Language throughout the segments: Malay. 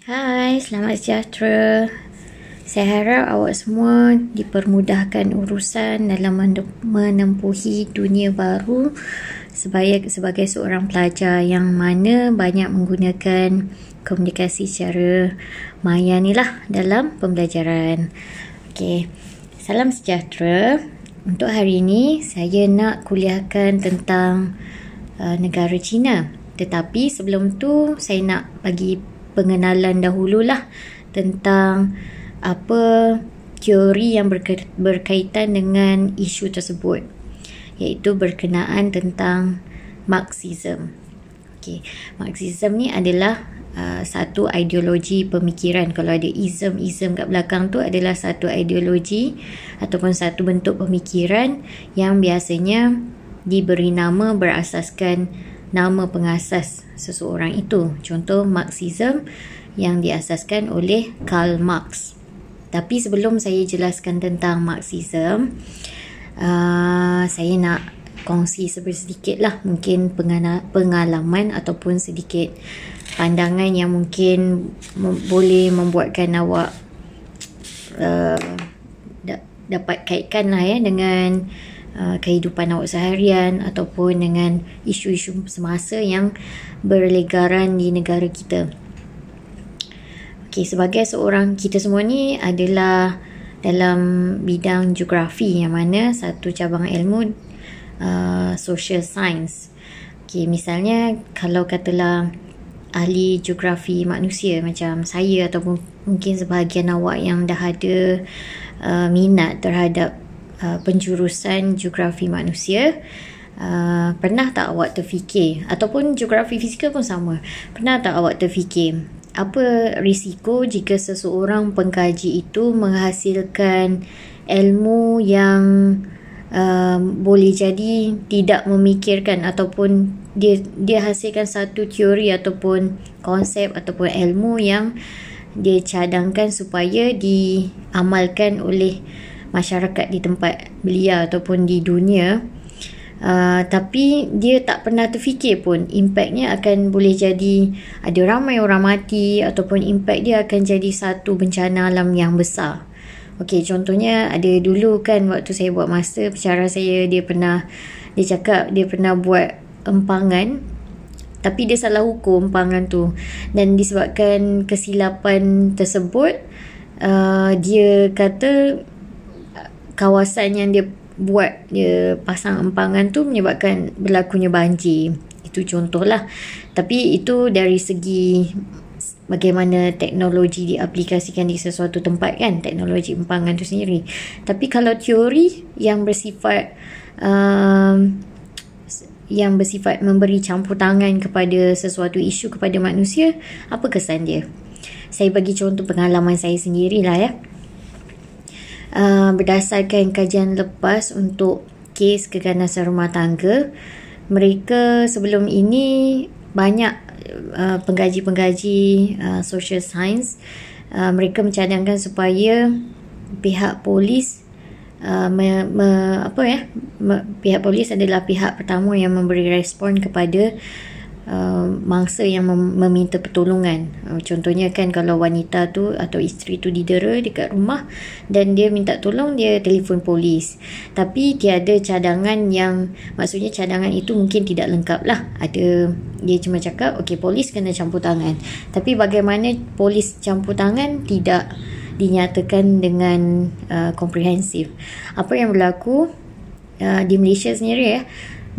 Hai, selamat sejahtera. Saya harap awak semua dipermudahkan urusan dalam menempuhi dunia baru sebagai, sebagai seorang pelajar yang mana banyak menggunakan komunikasi secara maya ni lah dalam pembelajaran. Okey, salam sejahtera. Untuk hari ini, saya nak kuliahkan tentang uh, negara China. Tetapi sebelum tu, saya nak bagi pengenalan dahululah tentang apa teori yang berkaitan dengan isu tersebut iaitu berkenaan tentang Marxism. Okey, Marxism ni adalah uh, satu ideologi pemikiran. Kalau ada ism-ism kat belakang tu adalah satu ideologi ataupun satu bentuk pemikiran yang biasanya diberi nama berasaskan nama pengasas seseorang itu. Contoh Marxism yang diasaskan oleh Karl Marx. Tapi sebelum saya jelaskan tentang Marxism, uh, saya nak kongsi sedikit lah mungkin pengalaman ataupun sedikit pandangan yang mungkin mem- boleh membuatkan awak uh, da- dapat kaitkan lah ya dengan uh, kehidupan awak seharian ataupun dengan isu-isu semasa yang berlegaran di negara kita. Okay, sebagai seorang kita semua ni adalah dalam bidang geografi yang mana satu cabang ilmu uh, social science. Okay, misalnya kalau katalah ahli geografi manusia macam saya ataupun mungkin sebahagian awak yang dah ada uh, minat terhadap uh, penjurusan geografi manusia, Uh, pernah tak awak terfikir? Ataupun geografi fizikal pun sama. Pernah tak awak terfikir apa risiko jika seseorang pengkaji itu menghasilkan ilmu yang um, boleh jadi tidak memikirkan ataupun dia dia hasilkan satu teori ataupun konsep ataupun ilmu yang dia cadangkan supaya diamalkan oleh masyarakat di tempat belia ataupun di dunia Uh, tapi dia tak pernah terfikir pun impactnya akan boleh jadi ada ramai orang mati ataupun impact dia akan jadi satu bencana alam yang besar. Okey, contohnya ada dulu kan waktu saya buat master, pencara saya dia pernah dia cakap dia pernah buat empangan tapi dia salah hukum empangan tu dan disebabkan kesilapan tersebut uh, dia kata kawasan yang dia buat dia pasang empangan tu menyebabkan berlakunya banjir. Itu contohlah. Tapi itu dari segi bagaimana teknologi diaplikasikan di sesuatu tempat kan. Teknologi empangan tu sendiri. Tapi kalau teori yang bersifat um, yang bersifat memberi campur tangan kepada sesuatu isu kepada manusia, apa kesan dia? Saya bagi contoh pengalaman saya sendirilah ya. Uh, berdasarkan kajian lepas untuk kes keganasan rumah tangga mereka sebelum ini banyak uh, penggaji-penggaji uh, social science uh, mereka mencadangkan supaya pihak polis uh, me, me, apa ya me, pihak polis adalah pihak pertama yang memberi respon kepada Uh, mangsa yang mem- meminta pertolongan. Uh, contohnya kan kalau wanita tu atau isteri tu didera dekat rumah dan dia minta tolong dia telefon polis. Tapi tiada cadangan yang maksudnya cadangan itu mungkin tidak lengkap lah. Ada dia cuma cakap okey polis kena campur tangan. Tapi bagaimana polis campur tangan tidak dinyatakan dengan uh, komprehensif. Apa yang berlaku uh, di Malaysia sendiri ya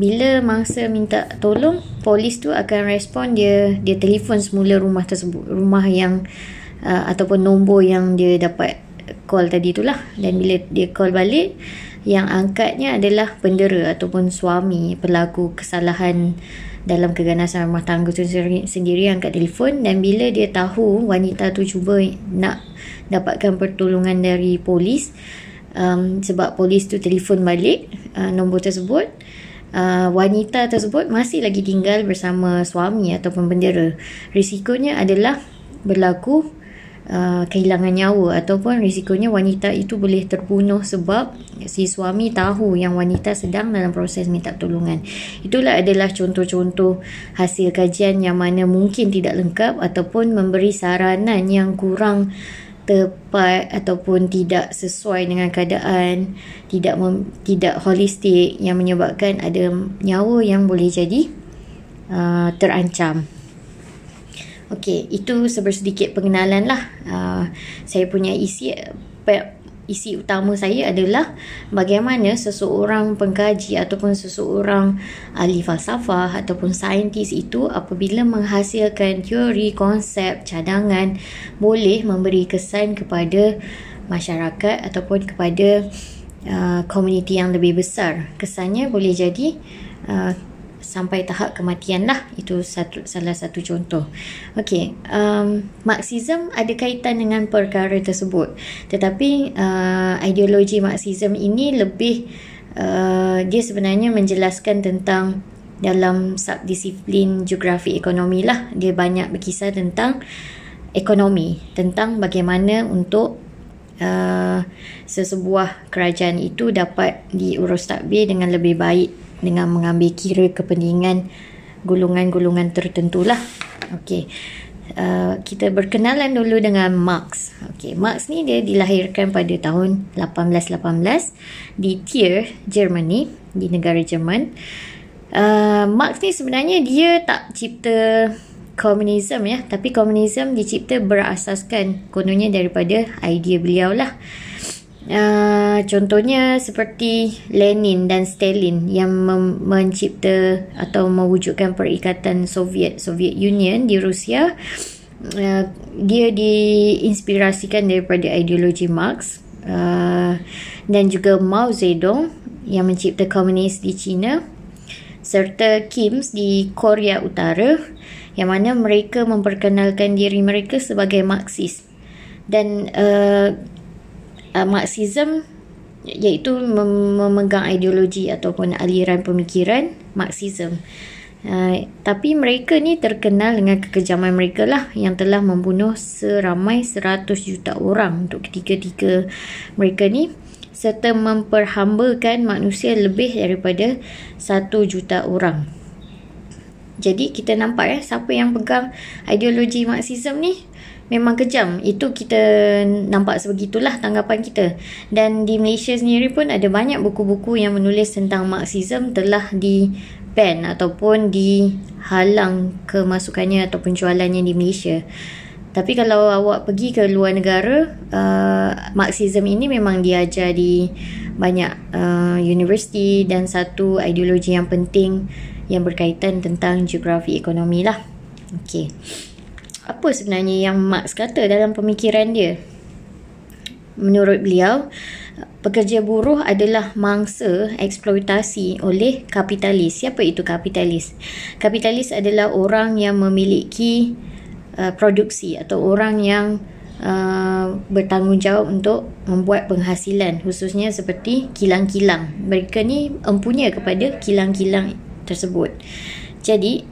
bila mangsa minta tolong polis tu akan respon dia dia telefon semula rumah tersebut rumah yang uh, ataupun nombor yang dia dapat call tadi itulah dan bila dia call balik yang angkatnya adalah pendera ataupun suami pelaku kesalahan dalam keganasan rumah tangga tu sendiri angkat telefon. Dan bila dia tahu wanita tu cuba nak dapatkan pertolongan dari polis um, sebab polis tu telefon balik uh, nombor tersebut uh, wanita tersebut masih lagi tinggal bersama suami ataupun bendera. Risikonya adalah berlaku uh, kehilangan nyawa ataupun risikonya wanita itu boleh terbunuh sebab si suami tahu yang wanita sedang dalam proses minta pertolongan. Itulah adalah contoh-contoh hasil kajian yang mana mungkin tidak lengkap ataupun memberi saranan yang kurang tepat ataupun tidak sesuai dengan keadaan tidak mem, tidak holistik yang menyebabkan ada nyawa yang boleh jadi uh, terancam Okey, itu sebersedikit pengenalan lah. Uh, saya punya isi isi utama saya adalah bagaimana seseorang pengkaji ataupun seseorang ahli falsafah ataupun saintis itu apabila menghasilkan teori, konsep, cadangan boleh memberi kesan kepada masyarakat ataupun kepada uh, komuniti yang lebih besar. Kesannya boleh jadi uh, sampai tahap kematian lah. Itu satu salah satu contoh. Okey um, marxism ada kaitan dengan perkara tersebut. Tetapi uh, ideologi marxism ini lebih uh, dia sebenarnya menjelaskan tentang dalam subdisiplin geografi ekonomi lah. Dia banyak berkisar tentang ekonomi tentang bagaimana untuk uh, sesebuah kerajaan itu dapat diurus takbir dengan lebih baik dengan mengambil kira kepentingan golongan-golongan tertentu lah. Okey. Uh, kita berkenalan dulu dengan Marx. Okey, Marx ni dia dilahirkan pada tahun 1818 di Trier, Germany, di negara Jerman. Uh, Marx ni sebenarnya dia tak cipta komunisme ya, tapi komunisme dicipta berasaskan kononnya daripada idea beliau lah. Uh, contohnya seperti Lenin dan Stalin yang mem- mencipta atau mewujudkan perikatan Soviet Soviet Union di Rusia. Uh, dia diinspirasikan daripada ideologi Marx uh, dan juga Mao Zedong yang mencipta komunis di China serta Kim di Korea Utara yang mana mereka memperkenalkan diri mereka sebagai Marxis. Dan uh, uh, Marxism iaitu mem- memegang ideologi ataupun aliran pemikiran Marxism. Uh, tapi mereka ni terkenal dengan kekejaman mereka lah yang telah membunuh seramai 100 juta orang untuk ketiga-tiga mereka ni serta memperhambakan manusia lebih daripada 1 juta orang. Jadi kita nampak ya siapa yang pegang ideologi Marxism ni memang kejam. Itu kita nampak sebegitulah tanggapan kita. Dan di Malaysia sendiri pun ada banyak buku-buku yang menulis tentang Marxism telah di ban ataupun dihalang kemasukannya ataupun jualannya di Malaysia. Tapi kalau awak pergi ke luar negara, uh, Marxism ini memang diajar di banyak uh, universiti dan satu ideologi yang penting yang berkaitan tentang geografi ekonomi lah. Okay apa sebenarnya yang Marx kata dalam pemikiran dia? Menurut beliau, pekerja buruh adalah mangsa eksploitasi oleh kapitalis. Siapa itu kapitalis? Kapitalis adalah orang yang memiliki uh, produksi atau orang yang uh, bertanggungjawab untuk membuat penghasilan khususnya seperti kilang-kilang. Mereka ni empunya kepada kilang-kilang tersebut. Jadi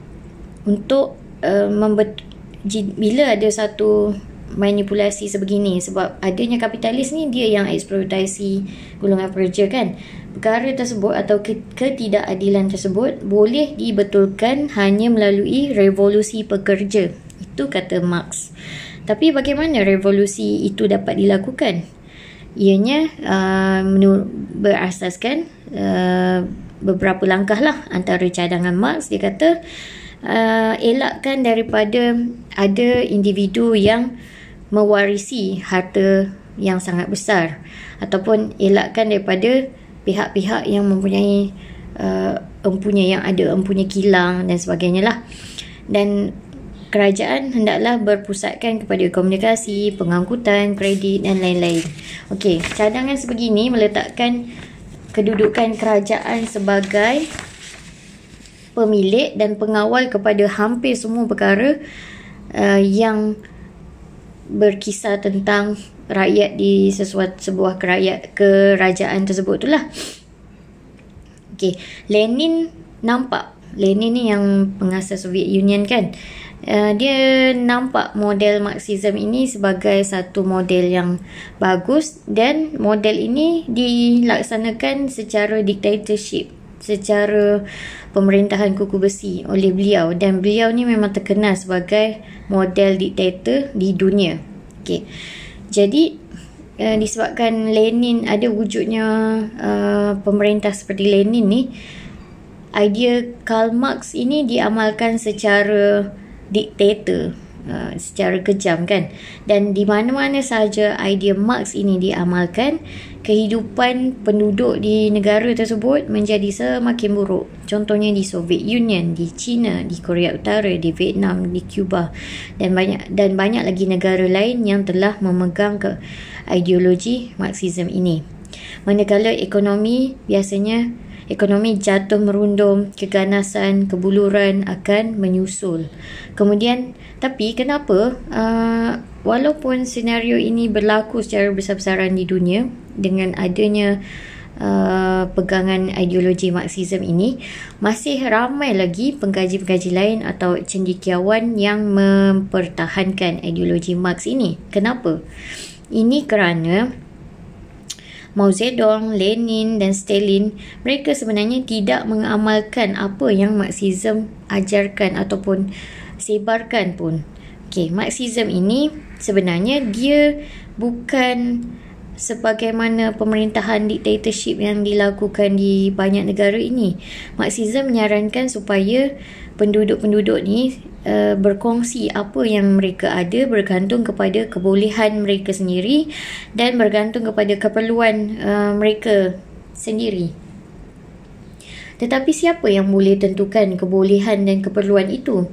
untuk uh, membet- bila ada satu manipulasi sebegini sebab adanya kapitalis ni dia yang eksploitasi golongan pekerja kan. Perkara tersebut atau ketidakadilan tersebut boleh dibetulkan hanya melalui revolusi pekerja. Itu kata Marx. Tapi bagaimana revolusi itu dapat dilakukan? Ianya uh, berasaskan uh, beberapa langkah lah antara cadangan Marx. Dia kata elakkan daripada ada individu yang mewarisi harta yang sangat besar ataupun elakkan daripada pihak-pihak yang mempunyai uh, empunya yang ada empunya kilang dan sebagainya lah dan kerajaan hendaklah berpusatkan kepada komunikasi, pengangkutan, kredit dan lain-lain. Okey, cadangan sebegini meletakkan kedudukan kerajaan sebagai pemilik dan pengawal kepada hampir semua perkara uh, yang berkisar tentang rakyat di sesuatu sebuah kerajaan kerajaan tersebut itulah. Okey, Lenin nampak Lenin ni yang pengasas Soviet Union kan. Uh, dia nampak model Marxism ini sebagai satu model yang bagus dan model ini dilaksanakan secara dictatorship secara pemerintahan kuku besi oleh beliau dan beliau ni memang terkenal sebagai model diktator di dunia. Okey. Jadi uh, disebabkan Lenin ada wujudnya uh, pemerintah seperti Lenin ni idea Karl Marx ini diamalkan secara diktator uh, secara kejam kan? Dan di mana-mana saja idea Marx ini diamalkan kehidupan penduduk di negara tersebut menjadi semakin buruk. Contohnya di Soviet Union di China di Korea Utara di Vietnam di Cuba dan banyak dan banyak lagi negara lain yang telah memegang ke ideologi Marxism ini. Manakala ekonomi biasanya ekonomi jatuh merundum, keganasan, kebuluran akan menyusul. Kemudian, tapi kenapa uh, walaupun senario ini berlaku secara besar-besaran di dunia dengan adanya uh, pegangan ideologi Marxism ini, masih ramai lagi pengkaji-pengkaji lain atau cendekiawan yang mempertahankan ideologi Marx ini. Kenapa? Ini kerana Mao Zedong, Lenin dan Stalin, mereka sebenarnya tidak mengamalkan apa yang Marxism ajarkan ataupun sebarkan pun. Okey, Marxism ini sebenarnya dia bukan sebagaimana pemerintahan dictatorship yang dilakukan di banyak negara ini. Marxism menyarankan supaya penduduk-penduduk ni uh, berkongsi apa yang mereka ada bergantung kepada kebolehan mereka sendiri dan bergantung kepada keperluan uh, mereka sendiri. Tetapi siapa yang boleh tentukan kebolehan dan keperluan itu?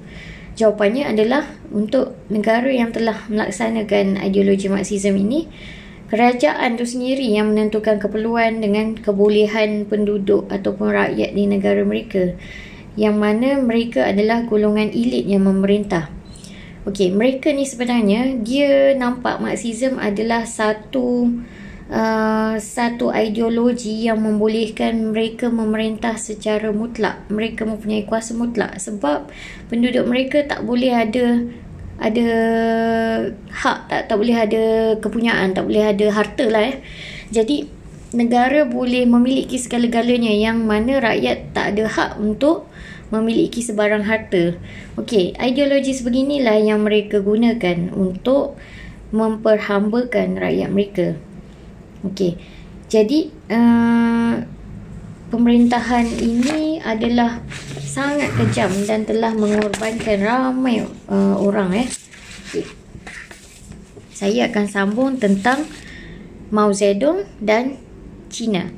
Jawapannya adalah untuk negara yang telah melaksanakan ideologi Marxism ini, kerajaan itu sendiri yang menentukan keperluan dengan kebolehan penduduk ataupun rakyat di negara mereka yang mana mereka adalah golongan elit yang memerintah. Okey, mereka ni sebenarnya dia nampak Marxism adalah satu uh, satu ideologi yang membolehkan mereka memerintah secara mutlak. Mereka mempunyai kuasa mutlak sebab penduduk mereka tak boleh ada ada hak tak tak boleh ada kepunyaan tak boleh ada harta lah eh. Jadi negara boleh memiliki segala-galanya yang mana rakyat tak ada hak untuk memiliki sebarang harta. Okey ideologi sebeginilah yang mereka gunakan untuk memperhambakan rakyat mereka. Okey jadi uh, pemerintahan ini adalah sangat kejam dan telah mengorbankan ramai uh, orang eh. Saya akan sambung tentang Mao Zedong dan China.